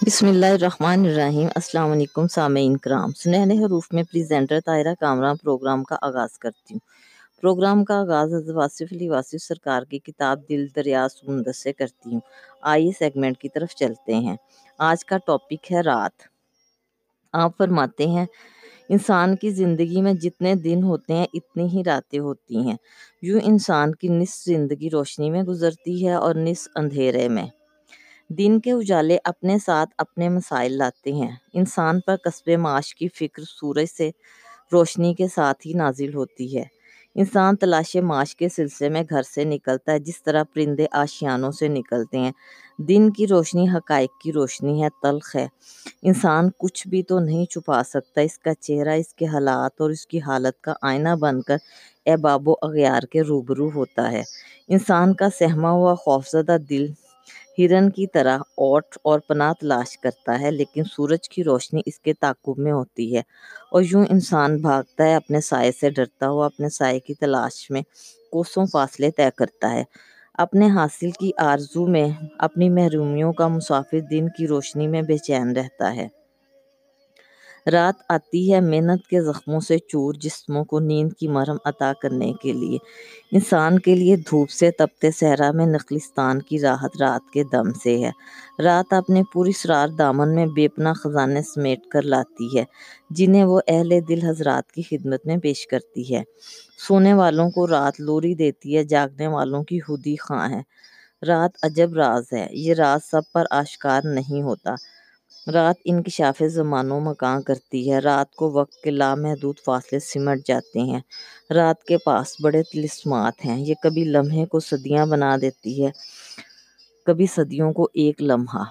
بسم اللہ الرحمن الرحیم۔ السلام علیکم سامعین کرام۔ سنہنے حروف میں پریزنٹر طاہرہ کامران پروگرام کا آغاز کرتی ہوں۔ پروگرام کا آغاز حضرت واصف علی واصف سرکار کی کتاب دل دریا سمندر سے کرتی ہوں۔ آئیے سیگمنٹ کی طرف چلتے ہیں۔ آج کا ٹاپک ہے رات۔ آپ فرماتے ہیں، انسان کی زندگی میں جتنے دن ہوتے ہیں، اتنی ہی راتیں ہوتی ہیں۔ یوں انسان کی نصف زندگی روشنی میں گزرتی ہے اور نصف اندھیرے میں۔ دن کے اجالے اپنے ساتھ اپنے مسائل لاتے ہیں۔ انسان پر قصب معاش کی فکر سورج سے روشنی کے ساتھ ہی نازل ہوتی ہے۔ انسان تلاش معاش کے سلسلے میں گھر سے نکلتا ہے، جس طرح پرندے آشیانوں سے نکلتے ہیں۔ دن کی روشنی حقائق کی روشنی ہے، تلخ ہے۔ انسان کچھ بھی تو نہیں چھپا سکتا۔ اس کا چہرہ، اس کے حالات اور اس کی حالت کا آئینہ بن کر احباب و اغیار کے روبرو ہوتا ہے۔ انسان کا سہما ہوا خوفزدہ دل ہرن کی طرح اوٹ اور پناہ تلاش کرتا ہے، لیکن سورج کی روشنی اس کے تعقب میں ہوتی ہے۔ اور یوں انسان بھاگتا ہے، اپنے سائے سے ڈرتا ہوا اپنے سائے کی تلاش میں کوسوں فاصلے طے کرتا ہے۔ اپنے حاصل کی آرزو میں، اپنی محرومیوں کا مسافر دن کی روشنی میں بے چین رہتا ہے۔ رات آتی ہے محنت کے زخموں سے چور جسموں کو نیند کی مرہم عطا کرنے کے لیے۔ انسان کے لیے دھوپ سے تپتے صحرا میں نخلستان کی راحت رات کے دم سے ہے۔ رات اپنے پوری سرار دامن میں بے پناہ خزانے سمیٹ کر لاتی ہے، جنہیں وہ اہل دل حضرات کی خدمت میں پیش کرتی ہے۔ سونے والوں کو رات لوری دیتی ہے، جاگنے والوں کی خودی خواں ہے۔ رات عجب راز ہے، یہ راز سب پر آشکار نہیں ہوتا۔ رات انکشاف زمان و مکان کرتی ہے؟ رات کو وقت کے لامحدود فاصلے سمٹ جاتے ہیں۔ رات کے پاس بڑے تلسمات ہیں۔ یہ کبھی لمحے کو صدیاں بنا دیتی ہے، کبھی صدیوں کو ایک لمحہ۔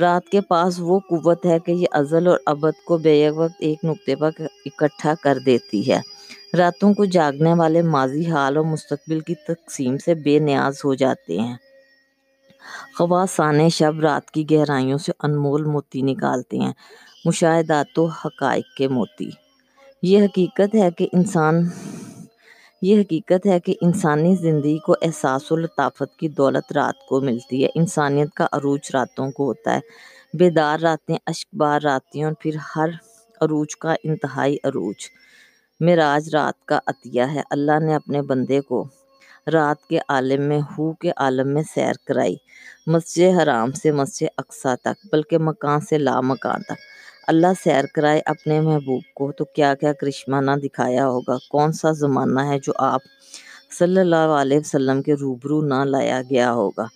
رات کے پاس وہ قوت ہے کہ یہ ازل اور ابد کو بے وقت ایک نقطے پر اکٹھا کر دیتی ہے۔ راتوں کو جاگنے والے ماضی حال اور مستقبل کی تقسیم سے بے نیاز ہو جاتے ہیں۔ خواصان شب رات کی گہرائیوں سے انمول موتی نکالتے ہیں۔ مشاہدات و حقائق کے موتی۔ یہ حقیقت ہے کہ انسان، یہ حقیقت ہے کہ انسانی زندگی کو احساس و لطافت کی دولت رات کو ملتی ہے۔ انسانیت کا عروج راتوں کو ہوتا ہے۔ بیدار راتیں اشکبار راتیں اور پھر ہر عروج کا انتہائی عروج۔ معراج رات کا عطیہ ہے۔ اللہ نے اپنے بندے کو رات کے عالم میں ہو کے عالم میں سیر کرائی۔ مسجد حرام سے مسجد اقصا تک، بلکہ مکان سے لا مکان تک۔ اللہ سیر کرائے اپنے محبوب کو، تو کیا کیا کرشمہ نہ دکھایا ہوگا؟ کون سا زمانہ ہے جو آپ صلی اللہ علیہ وسلم کے روبرو نہ لایا گیا ہوگا؟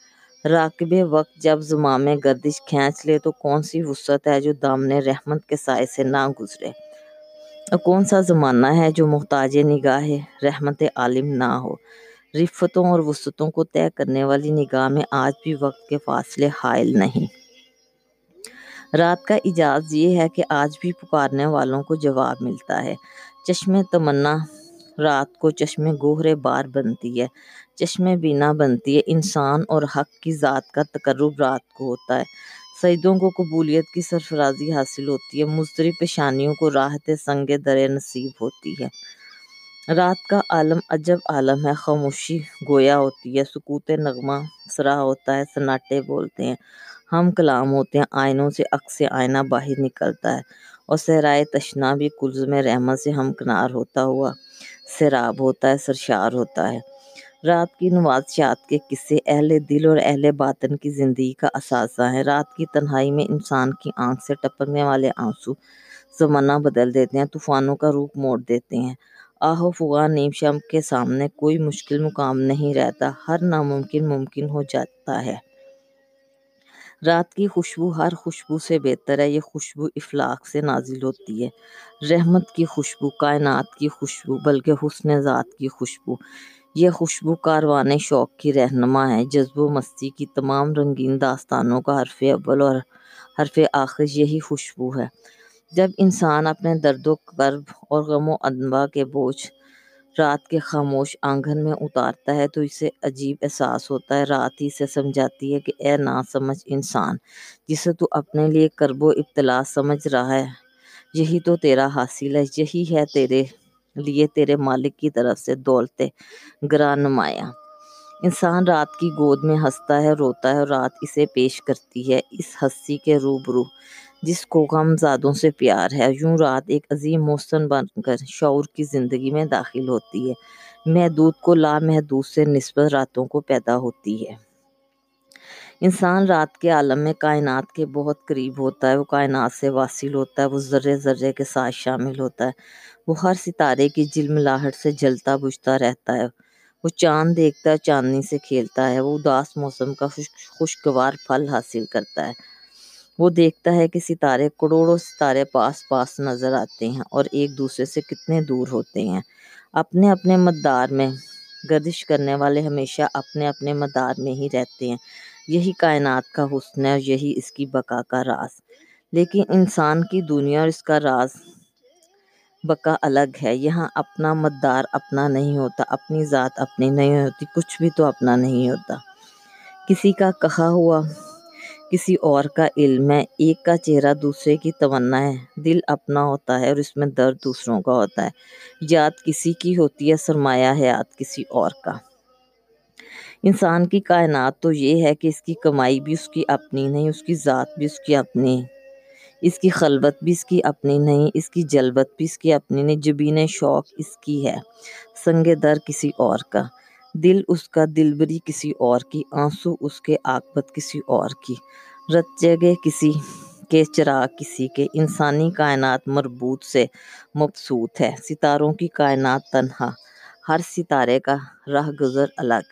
راکب وقت جب زمام گردش کھینچ لے، تو کون سی وسعت ہے جو دامن رحمت کے سائے سے نہ گزرے؟ اور کون سا زمانہ ہے جو محتاج نگاہ رحمت عالم نہ ہو؟ رفتوں اور وسعتوں کو طے کرنے والی نگاہ میں آج بھی وقت کے فاصلے حائل نہیں۔ رات کا اجاز یہ ہے کہ آج بھی پکارنے والوں کو جواب ملتا ہے۔ چشم تمنا، رات کو چشم گوہر بار بنتی ہے۔ چشم بینا بنتی ہے۔ انسان اور حق کی ذات کا تقرب رات کو ہوتا ہے۔ سجدوں کو قبولیت کی سرفرازی حاصل ہوتی ہے۔ مضطرب پیشانیوں کو راحت سنگ در نصیب ہوتی ہے۔ رات کا عالم عجب عالم ہے، خاموشی گویا ہوتی ہے، سکوت نغمہ سرا ہوتا ہے، سناٹے بولتے ہیں، ہم کلام ہوتے ہیں، آئینوں سے عکس آئینہ باہر نکلتا ہے، اور صحرائے تشنا بھی کلزم رحمت سے ہم کنار ہوتا ہوا سیراب ہوتا ہے، سرشار ہوتا ہے۔ رات کی نوازشات کے قصے اہل دل اور اہل باطن کی زندگی کا اثاثہ ہیں۔ رات کی تنہائی میں انسان کی آنکھ سے ٹپکنے والے آنسو زمانہ بدل دیتے ہیں، طوفانوں کا روپ موڑ دیتے ہیں۔ آہ و فغاں نیم شم کے سامنے کوئی مشکل مقام نہیں رہتا، ہر ناممکن ممکن ہو جاتا ہے۔ رات کی خوشبو ہر خوشبو سے بہتر ہے، یہ خوشبو افلاق سے نازل ہوتی ہے۔ رحمت کی خوشبو، کائنات کی خوشبو، بلکہ حسن ذات کی خوشبو۔ یہ خوشبو کاروان شوق کی رہنما ہے۔ جذب و مستی کی تمام رنگین داستانوں کا حرف اول اور حرف آخر یہی خوشبو ہے۔ جب انسان اپنے درد و کرب اور غم و انبا کے بوجھ رات کے خاموش آنگن میں اتارتا ہے تو اسے عجیب احساس ہوتا ہے۔ رات ہی سے سمجھاتی ہے کہ اے نا سمجھ انسان، جسے تو اپنے لیے کرب و ابتلا سمجھ رہا ہے، یہی تو تیرا حاصل ہے، یہی ہے تیرے لیے، تیرے مالک کی طرف سے دولت گراں نمایاں انسان رات کی گود میں ہنستا ہے، روتا ہے اور رات اسے پیش کرتی ہے، اس ہستی کے روبرو جس کو غم زادوں سے پیار ہے۔ یوں رات ایک عظیم محسن بن کر شعور کی زندگی میں داخل ہوتی ہے۔ محدود کو لامحدود سے نسبت راتوں کو پیدا ہوتی ہے۔ انسان رات کے عالم میں کائنات کے بہت قریب ہوتا ہے۔ وہ کائنات سے واصل ہوتا ہے۔ وہ ذرے ذرے کے ساتھ شامل ہوتا ہے۔ وہ ہر ستارے کی جلملاہٹ سے جلتا بجھتا رہتا ہے۔ وہ چاند دیکھتا ہے، چاندنی سے کھیلتا ہے۔ وہ اداس موسم کا خوشگوار پھل حاصل کرتا ہے۔ وہ دیکھتا ہے کہ ستارے کروڑوں ستارے پاس پاس نظر آتے ہیں اور ایک دوسرے سے کتنے دور ہوتے ہیں۔ اپنے اپنے مدار میں گردش کرنے والے ہمیشہ اپنے اپنے مدار میں ہی رہتے ہیں۔ یہی کائنات کا حسن ہے اور یہی اس کی بقا کا راز۔ لیکن انسان کی دنیا اور اس کا راز بقا الگ ہے۔ یہاں اپنا مدار اپنا نہیں ہوتا، اپنی ذات اپنی نہیں ہوتی، کچھ بھی تو اپنا نہیں ہوتا۔ کسی کا کہا ہوا کسی اور کا علم ہے، ایک کا چہرہ دوسرے کی تمنا ہے۔ دل اپنا ہوتا ہے اور اس میں درد دوسروں کا ہوتا ہے۔ یاد کسی کی ہوتی ہے، سرمایہ حیات کسی اور کا۔ انسان کی کائنات تو یہ ہے کہ اس کی کمائی بھی اس کی اپنی نہیں، اس کی ذات بھی اس کی اپنی۔ اس کی خلوت بھی اس کی اپنی نہیں، اس کی جلبت بھی اس کی اپنی نہیں۔ جبین شوق اس کی ہے، سنگ در کسی اور کا۔ دل اس کا دلبری کسی اور کی، آنسو اس کے آکبت کسی اور کی۔ رت جگہ کسی کے، چراغ کسی کے۔ انسانی کائنات مربوط سے مبسوط ہے۔ ستاروں کی کائنات تنہا، ہر ستارے کا راہ گزر الگ۔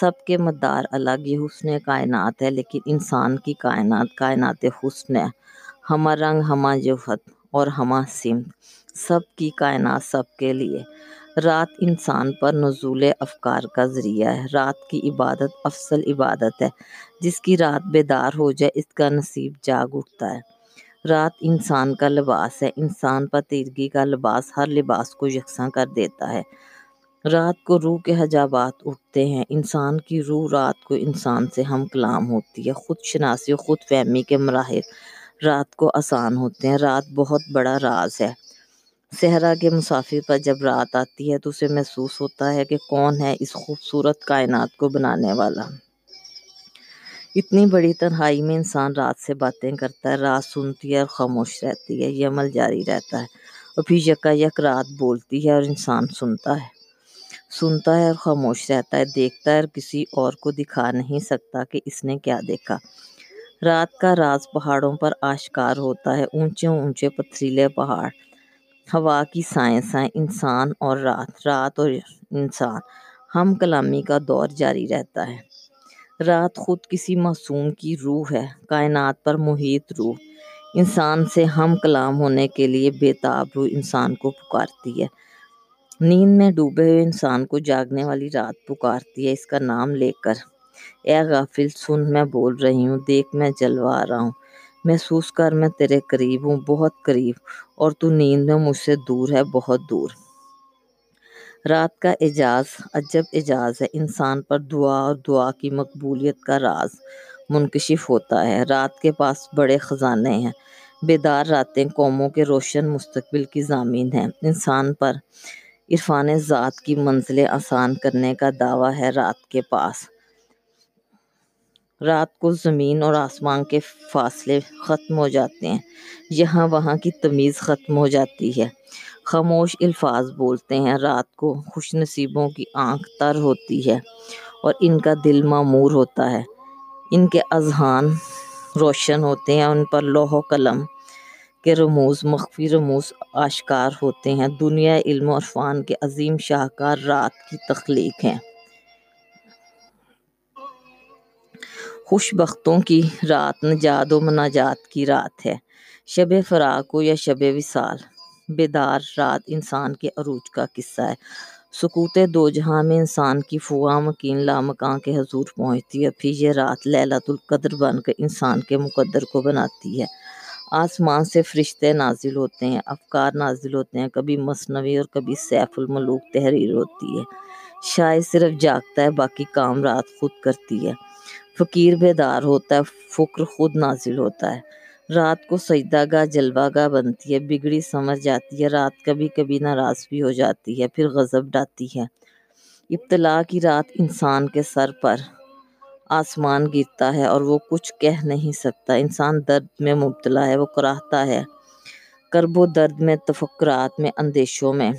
سب کے مدار الگ، یہ حسن کائنات ہے۔ لیکن انسان کی کائنات کائنات حسن ہے۔ ہمہ رنگ، ہمہ جوہت اور ہمہ سمت۔ سب کی کائنات سب کے لیے۔ رات انسان پر نزول افکار کا ذریعہ ہے۔ رات کی عبادت افضل عبادت ہے۔ جس کی رات بیدار ہو جائے، اس کا نصیب جاگ اٹھتا ہے۔ رات انسان کا لباس ہے۔ انسان پر تیرگی کا لباس ہر لباس کو یکساں کر دیتا ہے۔ رات کو روح کے حجابات اٹھتے ہیں۔ انسان کی روح رات کو انسان سے ہم کلام ہوتی ہے۔ خود شناسی و خود فہمی کے مراحل رات کو آسان ہوتے ہیں۔ رات بہت بڑا راز ہے۔ صحرا کے مسافر پر جب رات آتی ہے تو اسے محسوس ہوتا ہے کہ کون ہے اس خوبصورت کائنات کو بنانے والا۔ اتنی بڑی تنہائی میں انسان رات سے باتیں کرتا ہے، رات سنتی ہے اور خاموش رہتی ہے، یہ عمل جاری رہتا ہے اور پھر یکا یک رات بولتی ہے اور انسان سنتا ہے۔ سنتا ہے اور خاموش رہتا ہے، دیکھتا ہے اور کسی اور کو دکھا نہیں سکتا کہ اس نے کیا دیکھا۔ رات کا راز پہاڑوں پر آشکار ہوتا ہے، اونچے اونچے پتھریلے پہاڑ۔ ہوا کی سائنسیں انسان اور رات رات اور انسان، ہم کلامی کا دور جاری رہتا ہے۔ رات خود کسی معصوم کی روح ہے، کائنات پر محیط روح۔ انسان سے ہم کلام ہونے کے لیے بےتاب روح انسان کو پکارتی ہے۔ نیند میں ڈوبے ہوئے انسان کو جاگنے والی رات پکارتی ہے، اس کا نام لے کر۔ اے غافل، سن، میں بول رہی ہوں، دیکھ، میں جلوا رہا ہوں۔ محسوس کر میں تیرے قریب ہوں، بہت قریب، اور تو نیند میں مجھ سے دور ہے، بہت دور۔ رات کا اعجاز عجب اعجاز ہے، انسان پر دعا اور دعا کی مقبولیت کا راز منکشف ہوتا ہے۔ رات کے پاس بڑے خزانے ہیں، بیدار راتیں قوموں کے روشن مستقبل کی ضامین ہیں۔ انسان پر عرفان ذات کی منزلیں آسان کرنے کا دعویٰ ہے رات کے پاس۔ رات کو زمین اور آسمان کے فاصلے ختم ہو جاتے ہیں۔ یہاں وہاں کی تمیز ختم ہو جاتی ہے۔ خاموش الفاظ بولتے ہیں۔ رات کو خوش نصیبوں کی آنکھ تر ہوتی ہے اور ان کا دل معمور ہوتا ہے۔ ان کے اذہان روشن ہوتے ہیں۔ ان پر لوح و قلم کے رموز، مخفی رموز آشکار ہوتے ہیں۔ دنیا علم و عرفان کے عظیم شاہکار رات کی تخلیق ہیں۔ خوش بختوں کی رات نجات و مناجات کی رات ہے۔ شب فراق ہو یا شب وصال۔ بیدار رات انسان کے عروج کا قصہ ہے۔ سکوت دو جہاں میں انسان کی فغاں مکین لامکاں کے حضور پہنچتی ہے۔ پھر یہ رات لیلۃ القدر بن کر انسان کے مقدر کو بناتی ہے۔ آسمان سے فرشتے نازل ہوتے ہیں، افکار نازل ہوتے ہیں۔ کبھی مصنوعی اور کبھی سیف الملوک تحریر ہوتی ہے۔ شاید صرف جاگتا ہے، باقی کام رات خود کرتی ہے۔ فقیر بیدار ہوتا ہے فکر خود نازل ہوتا ہے۔ رات کو سجدہ گاہ، جلوہ گاہ بنتی ہے، بگڑی سمجھ جاتی ہے، رات کبھی کبھی ناراض بھی ہو جاتی ہے، پھر غضب ڈاتی ہے۔ ابتلا کی رات انسان کے سر پر آسمان گرتا ہے اور وہ کچھ کہہ نہیں سکتا۔ انسان درد میں مبتلا ہے، وہ کراہتا ہے۔ کرب و درد میں، تفکرات میں، اندیشوں میں۔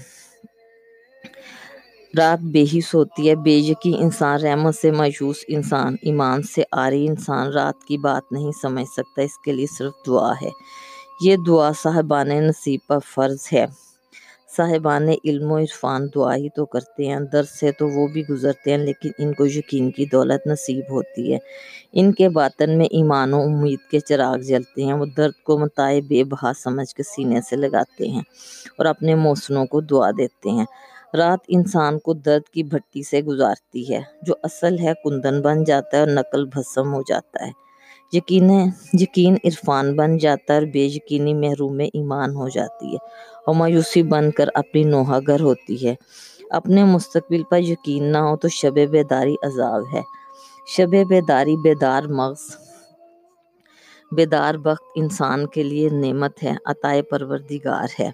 رات بے حس ہوتی ہے۔ بے یقین انسان رحمت سے مایوس انسان، ایمان سے عاری انسان رات کی بات نہیں سمجھ سکتا، اس کے لیے صرف دعا ہے۔ یہ دعا صاحبان نصیب پر فرض ہے۔ صاحبان علم و عرفان دعا ہی تو کرتے ہیں۔ درد سے تو وہ بھی گزرتے ہیں، لیکن ان کو یقین کی دولت نصیب ہوتی ہے۔ ان کے باطن میں ایمان و امید کے چراغ جلتے ہیں۔ وہ درد کو متائے بے بہا سمجھ کے سینے سے لگاتے ہیں اور اپنے موسنوں کو دعا دیتے ہیں۔ رات انسان کو درد کی بھٹی سے گزارتی ہے، جو اصل ہے کندن بن جاتا ہے اور نقل بھسم ہو جاتا ہے۔ یقین یقین عرفان بن جاتا ہے اور بے یقینی محروم ایمان ہو جاتی ہے۔ اور مایوسی بن کر اپنی نوحہ گر ہوتی ہے۔ اپنے مستقبل پر یقین نہ ہو تو شب بیداری عذاب ہے۔ شب بیداری بیدار مغز، بیدار وقت انسان کے لیے نعمت ہے عطائے پروردگار ہے۔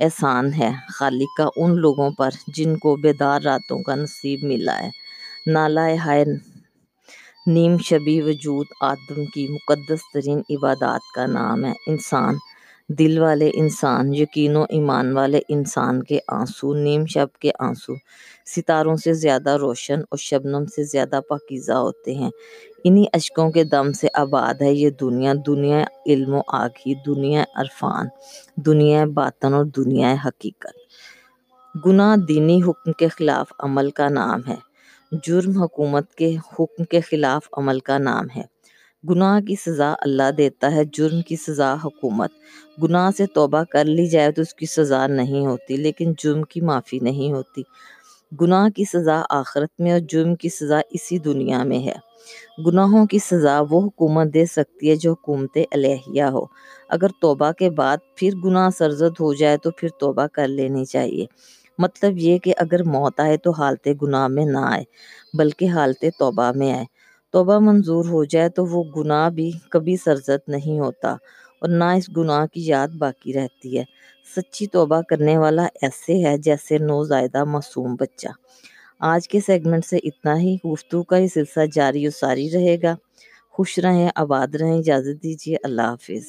احسان ہے۔ خالق کا ان لوگوں پر جن کو بیدار راتوں کا نصیب ملا ہے۔ نالہ ہائے نیم شبی وجود آدم کی مقدس ترین عبادات کا نام ہے۔ انسان دل والے انسان، یقین و ایمان والے انسان کے آنسو، نیم شب کے آنسو۔ ستاروں سے زیادہ روشن اور شبنم سے زیادہ پاکیزہ ہوتے ہیں۔ انہی اشکوں کے دم سے آباد ہے یہ دنیا۔ دنیا علم و آگی دنیا عرفان، دنیا باطن اور دنیا حقیقت۔ گناہ دینی حکم کے خلاف عمل کا نام ہے۔ جرم حکومت کے حکم کے خلاف عمل کا نام ہے۔ گناہ کی سزا اللہ دیتا ہے، جرم کی سزا حکومت۔ گناہ سے توبہ کر لی جائے تو اس کی سزا نہیں ہوتی، لیکن جرم کی معافی نہیں ہوتی۔ گناہ کی سزا آخرت میں اور جرم کی سزا اسی دنیا میں ہے۔ گناہوں کی سزا وہ حکومت دے سکتی ہے جو حکومت علیحیہ ہو۔ اگر توبہ کے بعد پھر گناہ سرزد ہو جائے تو پھر توبہ کر لینی چاہیے۔ مطلب یہ کہ اگر موت آئے تو حالت گناہ میں نہ آئے، بلکہ حالت توبہ میں آئے۔ توبہ منظور ہو جائے تو وہ گناہ بھی کبھی سرزد نہیں ہوتا اور نہ اس گناہ کی یاد باقی رہتی ہے۔ سچی توبہ کرنے والا ایسے ہے جیسے نوزائیدہ معصوم بچہ۔ آج کے سیگمنٹ سے اتنا ہی۔ گفتگو کا یہ سلسلہ جاری و ساری رہے گا۔ خوش رہیں، آباد رہیں، اجازت دیجیے۔ اللہ حافظ۔